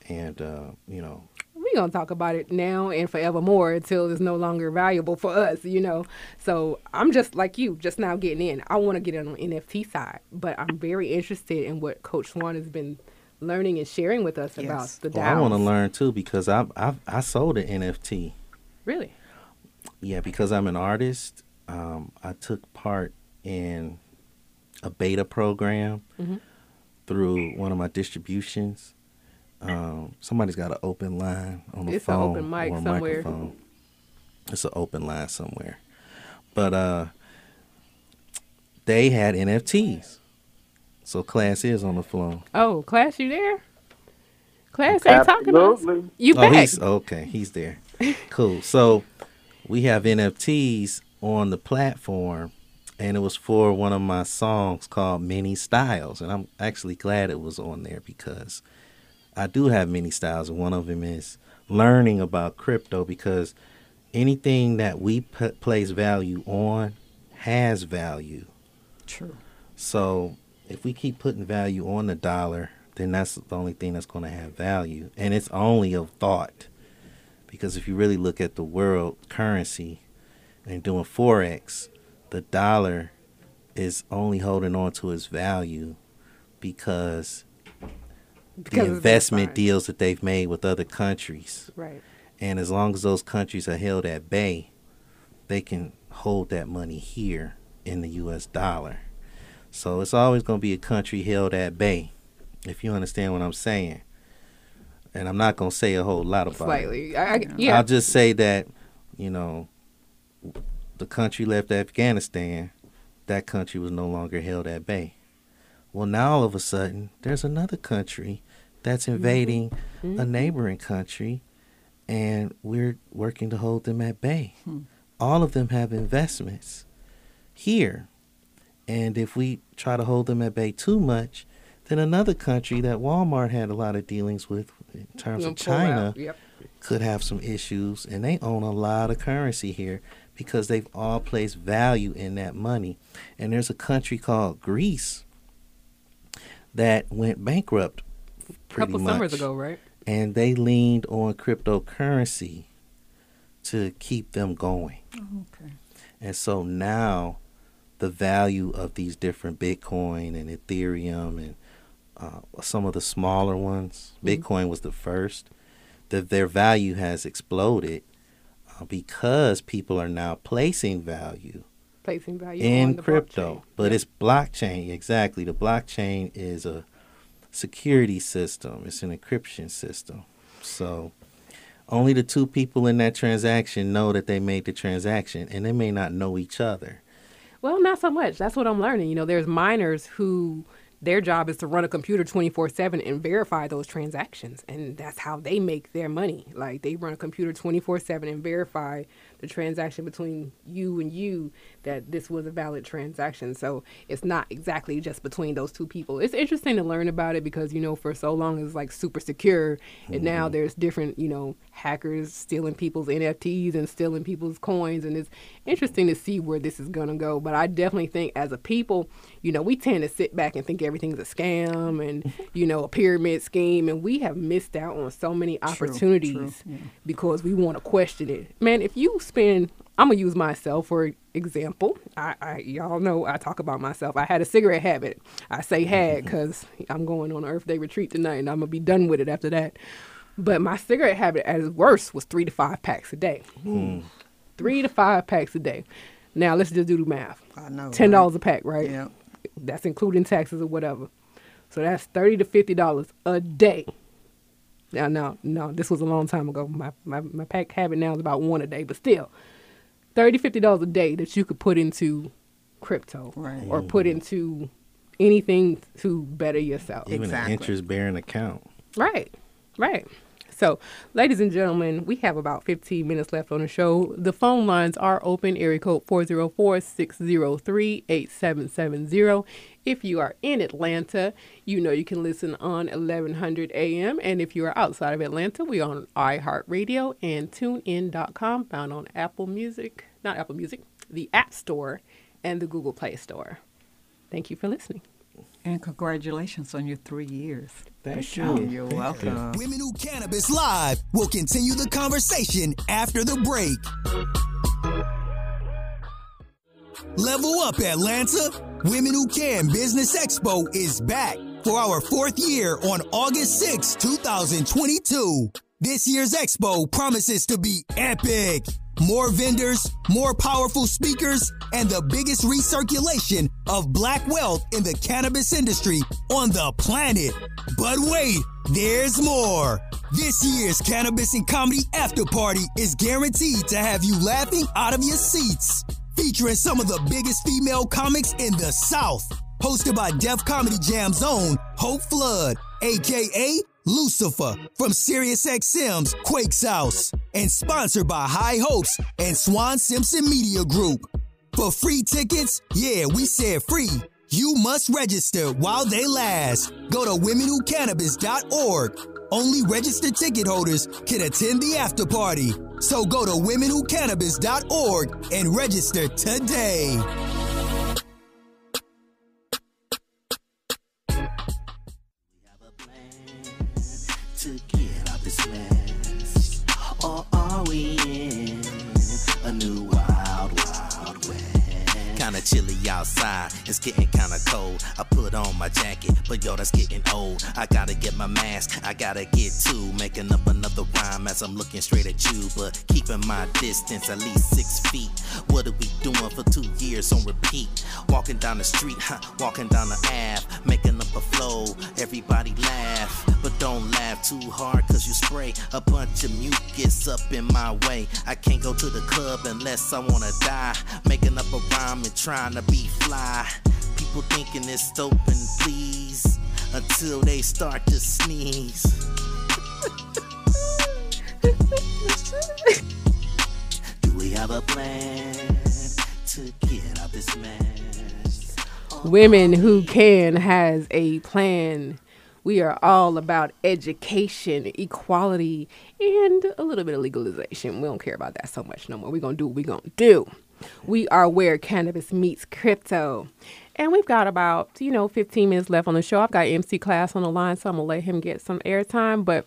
and uh, you know, We're going to talk about it now and forevermore until it's no longer valuable for us, you know. So I'm just like you, just now getting in. I want to get in on the NFT side, but I'm very interested in what Coach Swan has been learning and sharing with us about Yes. the well, I want to learn too because I I I sold an NFT. Really? Yeah, because I'm an artist. Um, I took part in a beta program Mhm. through one of my distributions. Um, somebody's got an open line on the It's an phone open mic or somewhere. microphone. It's an open line somewhere, but uh, they had NFTs. So class is on the floor. Oh, Class, you there? Class ain't talking to us. You Oh, back? he's okay. He's there. cool. So we have NFTs on the platform, and it was for one of my songs called Many Styles. And I'm actually glad it was on there because I do have many styles, and one of them is learning about crypto because anything that we place value on has value. True. So if we keep putting value on the dollar, then that's the only thing that's going to have value. And it's only of thought. Because if you really look at the world currency and doing Forex, the dollar is only holding on to its value because, Because the investment deals that they've made with other countries. Right. And as long as those countries are held at bay, they can hold that money here in the US dollar. So it's always going to be a country held at bay, if you understand what I'm saying. And I'm not going to say a whole lot about it. Slightly. I, I, yeah. I'll just say that, you know, the country left Afghanistan, that country was no longer held at bay. Well, now all of a sudden, there's another country that's mm-hmm. invading a mm-hmm. neighboring country, and we're working to hold them at bay. Hmm. All of them have investments here. And if we try to hold them at bay too much, then another country that Walmart had a lot of dealings with in terms Gonna of. China Yep. could have some issues and they own a lot of currency here because they've all placed value in that money. And there's a country called Greece that went bankrupt A pretty couple much. summers ago, right? And they leaned on cryptocurrency to keep them going. Oh, okay. And so now the value of these different Bitcoin and Ethereum and uh, some of the smaller ones, Bitcoin was the first, that their value has exploded uh, because people are now placing value Placing value in crypto. blockchain. But Yep. it's blockchain, exactly. The blockchain is a security system, it's an encryption system. So only the two people in that transaction know that they made the transaction, and they may not know each other. Well, not so much. That's what I'm learning. You know, there's miners who their job is to run a computer 24 7 and verify those transactions. And that's how they make their money. Like they run a computer 24 7 and verify the transaction between you and you that this was a valid transaction. So it's not exactly just between those two people. It's interesting to learn about it because, you know, for so long it's like super secure. And now mm-hmm. there's different, you know, hackers stealing people's NFTs and stealing people's coins. And it's interesting to see where this is going to go. But I definitely think as a people, you know, we tend to sit back and think everything's a scam and, you know, a pyramid scheme. And we have missed out on so many opportunities because we want to question it. Man, if you spend, I'm to use myself for example. I, I Y'all know I talk about myself. I had a cigarette habit. I say mm-hmm. had because I'm going on Earth Day retreat tonight and I'm to be done with it after that. But my cigarette habit at its worst was three to five packs a day. Hmm. Three to five packs a day. Now let's just do the math. I know. Ten dollars a pack, right? Yeah. That's including taxes or whatever. So that's thirty to fifty dollars a day. Now, no, no, this was a long time ago. My, my my pack habit now is about one a day, but still, thirty fifty dollars a day that you could put into crypto Right. or put mm. into anything to better yourself. Even Exactly. an interest bearing account. Right, right. So, ladies and gentlemen, we have about 15 minutes left on the show. The phone lines are open, area code 404 603 8770. If you are in Atlanta, you know you can listen on 1100 AM. And if you are outside of Atlanta, we are on iHeartRadio and TuneIn.com, found on Apple Music, not Apple Music, the App Store and the Google Play Store. Thank you for listening. And congratulations on your three years. Thank you. you. You're welcome. Women Who Cannabis Live will continue the conversation after the break. Level up, Atlanta. Women Who Can Business Expo is back for our fourth year on August 6, 2022. This year's expo promises to be epic. More vendors, more powerful speakers, and the biggest recirculation of black wealth in the cannabis industry on the planet. But wait, there's more. This year's Cannabis and Comedy After Party is guaranteed to have you laughing out of your seats. Featuring some of the biggest female comics in the South. Hosted by Def Comedy Jam's own Hope Flood, aka Lucifer from SiriusXM's Quakes House. And sponsored by High Hopes and Swan Simpson Media Group. For free tickets, yeah, we said free. You must register while they last. Go to womenwhocannabis.org. Only registered ticket holders can attend the after party. So go to womenwhocannabis.org and register today. Chilly outside, it's getting kinda cold. I put on my jacket, but yo, that's getting old. I gotta get my mask, I gotta get to making up another rhyme as I'm looking straight at you, but keeping my distance at least six feet. What are we doing for two years on repeat? Walking down the street, huh, walking down the Ave, making up a flow. Everybody laugh, but don't laugh too hard, cause you spray a bunch of mucus up in my way. I can't go to the club unless I wanna die. Making up a rhyme and trying to be fly. People thinking it's please until they start to sneeze. Do we have a plan to get out this mess? Women Who Can has a plan. We are all about education, equality, and a little bit of legalization. We don't care about that so much no more. We're going to do what we're going to do. We are where cannabis meets crypto. And we've got about, you know, 15 minutes left on the show. I've got MC Class on the line, so I'm going to let him get some airtime. But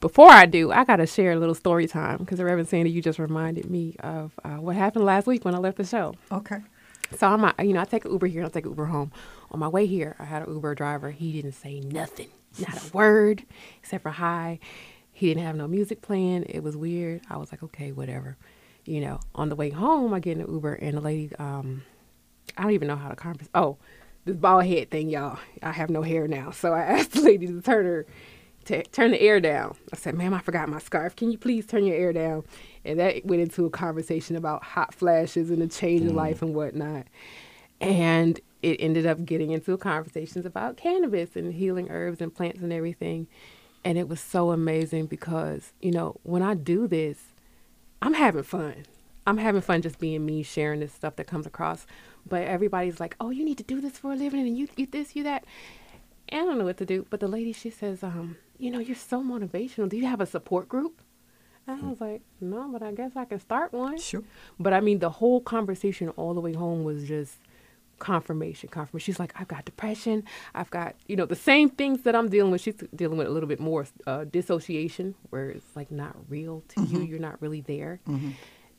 before I do, I got to share a little story time because Reverend Sandy, you just reminded me of uh, what happened last week when I left the show. Okay. So I'm, uh, you know, I take an Uber here and I take an Uber home. On my way here, I had an Uber driver. He didn't say nothing, not a word, except for hi. He didn't have no music playing. It was weird. I was like, okay, whatever. You know, on the way home, I get in an Uber and the lady, um, I don't even know how to converse. Oh, this bald head thing, y'all. I have no hair now, so I asked the lady to turn her, to turn the air down. I said, "Ma'am, I forgot my scarf. Can you please turn your air down?" And that went into a conversation about hot flashes and the change of life and whatnot. And it ended up getting into conversations about cannabis and healing herbs and plants and everything. And it was so amazing because, you know, when I do this, I'm having fun. I'm having fun just being me, sharing this stuff that comes across. But everybody's like, "Oh, you need to do this for a living, and you you this, you that." And I don't know what to do. But the lady, she says, um, "You know, you're so motivational. Do you have a support group?" And I was like, "No, but I guess I can start one." Sure. But I mean, the whole conversation all the way home was just confirmation, confirmation. She's like, I've got depression. I've got, you know, the same things that I'm dealing with. She's dealing with a little bit more uh, dissociation, where it's like not real to you. You're not really there.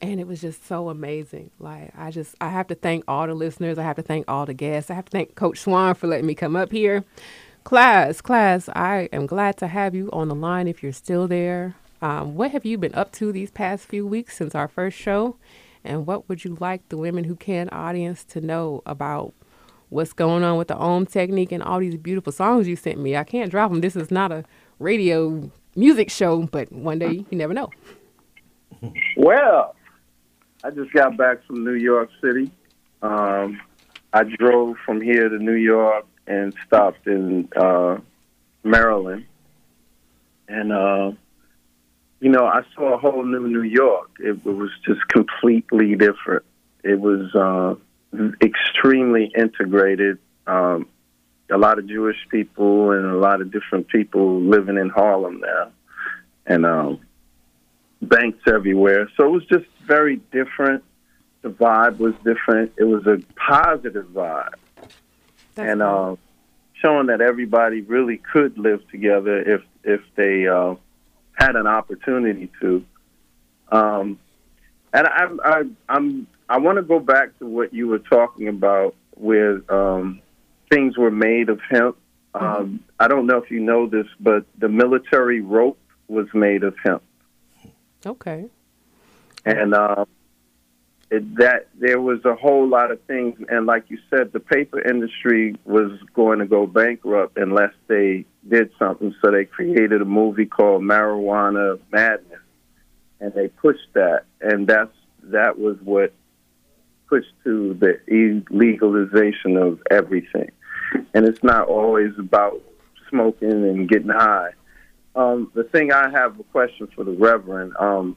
And it was just so amazing. Like, I just, I have to thank all the listeners. I have to thank all the guests. I have to thank Coach Swan for letting me come up here. Class, class, I am glad to have you on the line if you're still there. Um, what have you been up to these past few weeks since our first show? And what would you like the Women Who Can audience to know about what's going on with the Om technique and all these beautiful songs you sent me? I can't drop them. This is not a radio music show, but one day you never know. Well, I just got back from New York City. Um, I drove from here to New York and stopped in uh, Maryland. And, uh, you know, I saw a whole new New York. It, it was just completely different. It was uh, extremely integrated. Um, a lot of Jewish people and a lot of different people living in Harlem now. And, um, banks everywhere. So it was just very different. The vibe was different. It was a positive vibe, That's and uh, showing that everybody really could live together if if they uh, had an opportunity to. Um, and I, I, I'm I want to go back to what you were talking about, where um, things were made of hemp. Um, I don't know if you know this, but the military rope was made of hemp okay. and uh, that there was a whole lot of things. And like you said, the paper industry was going to go bankrupt unless they did something. So they created a movie called Marijuana Madness, and they pushed that, and that's that was what pushed to the legalization of everything. And it's not always about smoking and getting high. Um, the thing I have a question for the Reverend. Um,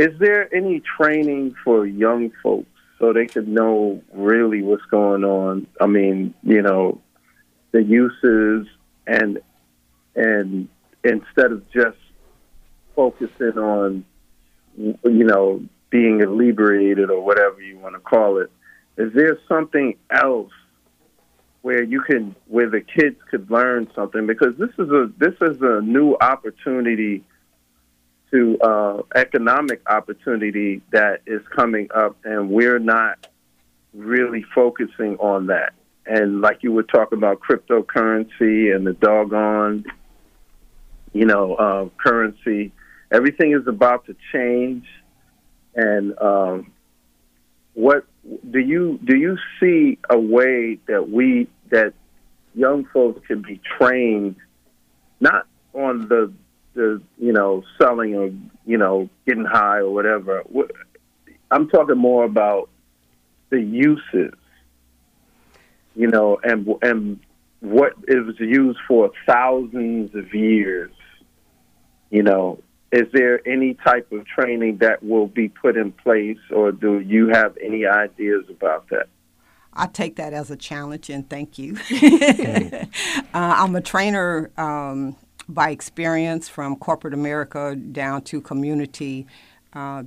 is there any training for young folks so they could know really what's going on. I mean, you know, the uses and and instead of just focusing on you know being inebriated or whatever you want to call it, is there something else where you can where the kids could learn something because this is a this is a new opportunity to uh, economic opportunity that is coming up, and we're not really focusing on that. And like you were talking about cryptocurrency and the doggone, you know, uh, currency, everything is about to change. And um, what do you do? You see a way that we that young folks can be trained, not on the the you know selling or you know getting high or whatever. I'm talking more about the uses, you know, and and what it was used for thousands of years. You know, is there any type of training that will be put in place, or do you have any ideas about that? I take that as a challenge, and thank you. uh, I'm a trainer um, by experience from corporate America down to community uh,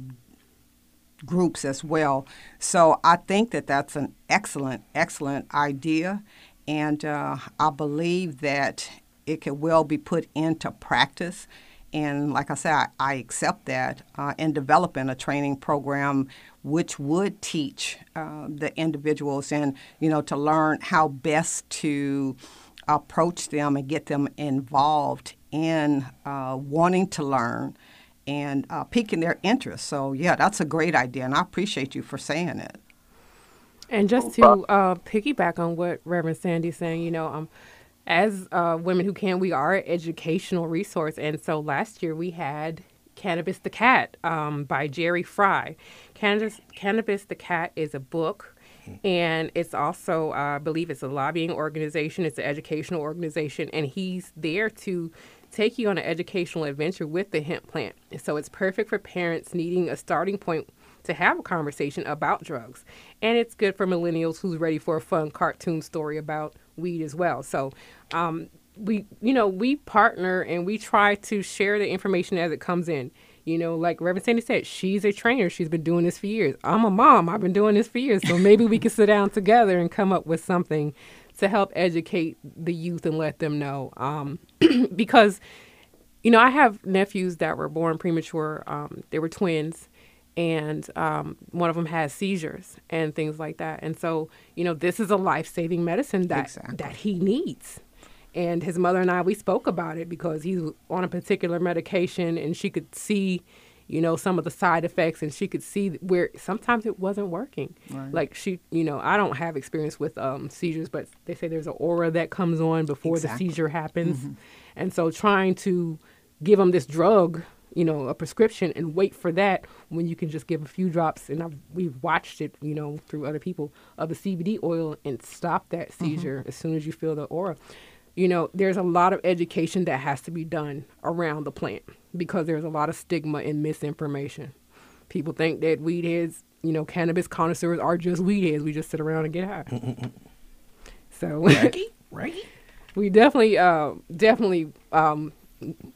groups as well. So I think that that's an excellent, excellent idea. And uh, I believe that it could well be put into practice. And like I said, I, I accept that uh, in developing a training program which would teach uh, the individuals and, you know, to learn how best to approach them and get them involved in uh, wanting to learn and uh, piquing their interest. So, yeah, that's a great idea, and I appreciate you for saying it. And just to uh, piggyback on what Reverend Sandy's saying, you know, um, as uh, women who can, we are an educational resource. And so last year we had Cannabis the Cat um, by Jerry Fry. Cannabis, Cannabis the Cat is a book and it's also uh, I believe it's a lobbying organization. It's an educational organization, and he's there to take you on an educational adventure with the hemp plant. So it's perfect for parents needing a starting point to have a conversation about drugs, and it's good for millennials who's ready for a fun cartoon story about weed as well. So. Um, we, you know, we partner and we try to share the information as it comes in. You know, like Reverend Sandy said, she's a trainer. She's been doing this for years. I'm a mom. I've been doing this for years. So maybe we can sit down together and come up with something to help educate the youth and let them know. Um, because, you know, I have nephews that were born premature. Um, they were twins, and um, one of them has seizures and things like that. And so, you know, this is a life saving medicine that exactly. that he needs. And his mother and I, we spoke about it because he's on a particular medication and she could see, you know, some of the side effects and she could see where sometimes it wasn't working. Right. Like she, you know, I don't have experience with um, seizures, but they say there's an aura that comes on before Exactly. the seizure happens. And so trying to give him this drug, you know, a prescription and wait for that when you can just give a few drops. And I've, we've watched it, you know, through other people of the CBD oil and stop that seizure as soon as you feel the aura. You know, there's a lot of education that has to be done around the plant because there's a lot of stigma and misinformation. People think that weed heads, you know, cannabis connoisseurs are just weed heads. We just sit around and get high. so right? we definitely, uh, definitely, um,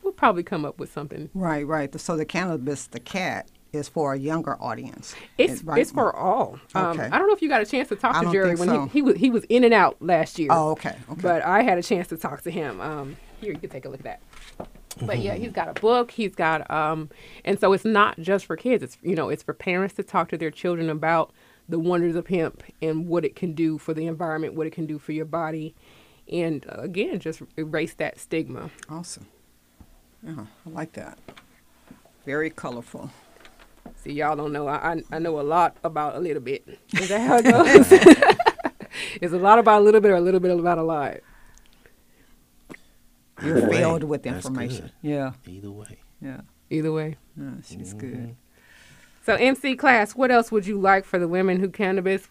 we'll probably come up with something. Right, right. So the cannabis, the cat, is for a younger audience. It's right? it's for all. Um, Okay. I don't know if you got a chance to talk to Jerry when so. he, he was he was in and out last year. Oh, okay, okay. But I had a chance to talk to him. Um, here you can take a look at that. But yeah, he's got a book. He's got um, and so it's not just for kids. It's you know it's for parents to talk to their children about the wonders of hemp and what it can do for the environment, what it can do for your body, and uh, again, just erase that stigma. Awesome. Yeah, I like that. Very colorful. See, y'all don't know. I, I I know a lot about a little bit. Is that how it goes? it's a lot about a little bit, or a little bit about a lot. You're Either way, filled with information. Yeah, Either way. yeah. Either way. Yeah, she's good. So, MC class, what else would you like for the women who cannabis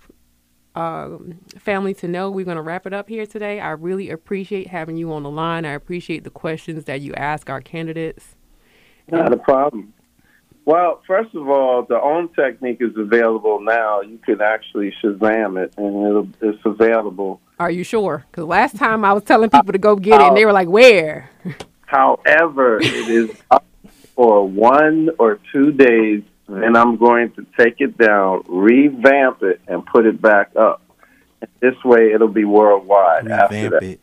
um, family to know? We're going to wrap it up here today. I really appreciate having you on the line. I appreciate the questions that you ask our candidates. Not a problem. Well, first of all, the OWN technique is available now. You can actually Shazam it, and it'll, it's available. Are you sure? Because last time I was telling people to go get it, and they were like, "Where?" However, it is up for one or two days. and I'm going to take it down, revamp it, and put it back up. And this way, it'll be worldwide after Revamp that. it.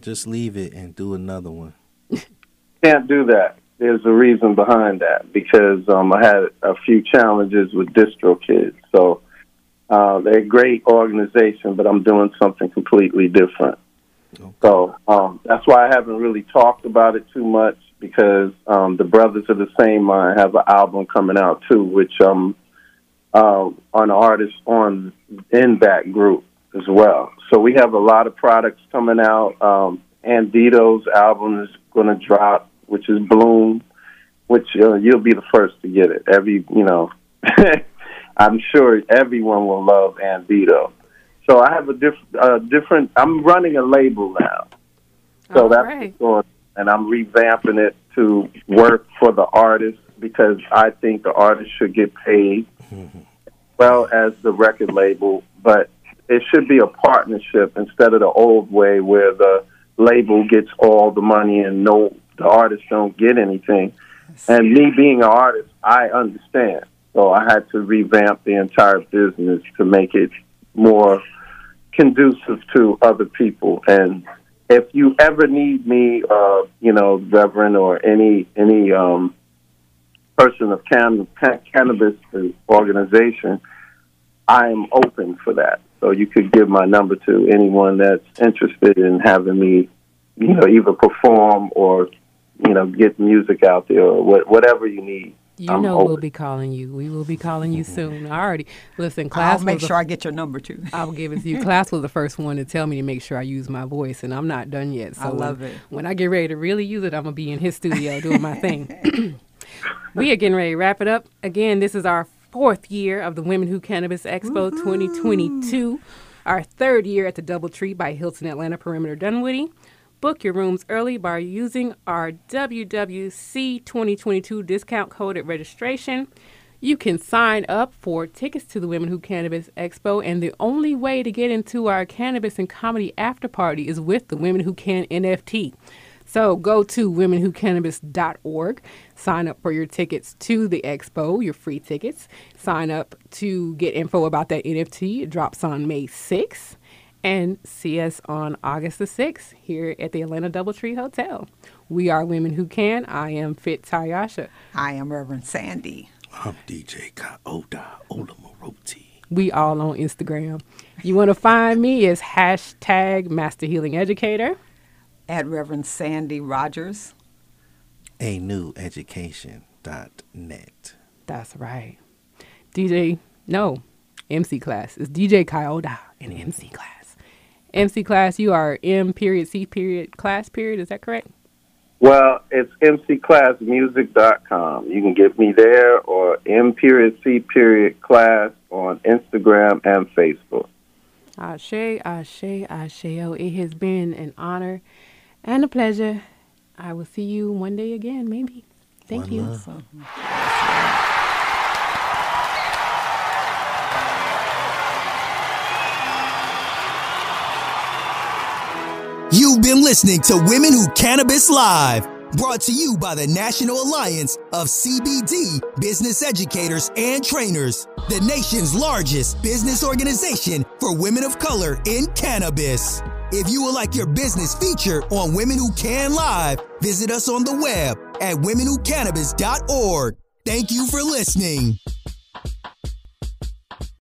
Just leave it and do another one. Can't do that. There's a reason behind that because um, I had a few challenges with DistroKids. So uh, they're a great organization, but I'm doing something completely different. So um, that's why I haven't really talked about it too much because um, the Brothers of the Same Mind have an album coming out too, which um, uh, an artist on in that group as well. So we have a lot of products coming out. Um, Andito's album is going to drop, which is Bloom, which uh, you'll be the first to get it. Every you know, I'm sure everyone will love Andito. So I have a diff- uh, different. I'm running a label now, so All that's right. And I'm revamping it to work for the artist because I think the artist should get paid, well as the record label. But it should be a partnership instead of the old way where the label gets all the money and no the artists don't get anything. And me being an artist, I understand. So I had to revamp the entire business to make it more conducive to other people. And if you ever need me, uh, you know, Reverend or any any um, person of can- ca- cannabis organization, I am open for that. So you could give my number to anyone that's interested in having me, you know, either perform or, you know, get music out there or wha- whatever you need. You I'm know open. we'll be calling you. We will be calling you mm-hmm. soon. I already listen. Class I'll make was sure I get your number too. I will give it to you. Class was the first one to tell me to make sure I use my voice, and I'm not done yet. So I love when, it. When I get ready to really use it, I'm gonna be in his studio doing my thing. we are getting ready to wrap it up. Again, this is our fourth year of the Women Who Cannabis Expo 2022. Our third year at the DoubleTree by Hilton Atlanta Perimeter Dunwoody. Book your rooms early by using our WWC 2022 discount code at registration. You can sign up for tickets to the Women Who Cannabis Expo, and the only way to get into our cannabis and comedy after party is with the Women Who Can NFT. So go to womenwhocannabis.org, sign up for your tickets to the expo, your free tickets. Sign up to get info about that NFT. It drops on May 6th. And see us on August the 6th here at the Atlanta Doubletree Hotel. We are Women Who Can. I am Fit Taiasha. I am Reverend Sandy. I'm DJ Kaoda Olamoroti. We all on Instagram. You want to find me as hashtag Master Healing Educator. At Reverend Sandy Rogers. A new education.net. That's right. DJ, no, MC class. It's DJ Kyoda in MC class. MC class, you are M period C period class period. Is that correct? Well, it's mcclassmusic.com. You can get me there or M period C period class on Instagram and Facebook. Ashe, Ashe, Asheo. Oh, it has been an honor and a pleasure. I will see you one day again, maybe. Thank One you. You've been listening to Women Who Cannabis Live, brought to you by the National Alliance of CBD Business Educators and Trainers, the nation's largest business organization for women of color in cannabis. If you would like your business featured on Women Who Can Live, visit us on the web at womenwhocannabis.org. Thank you for listening.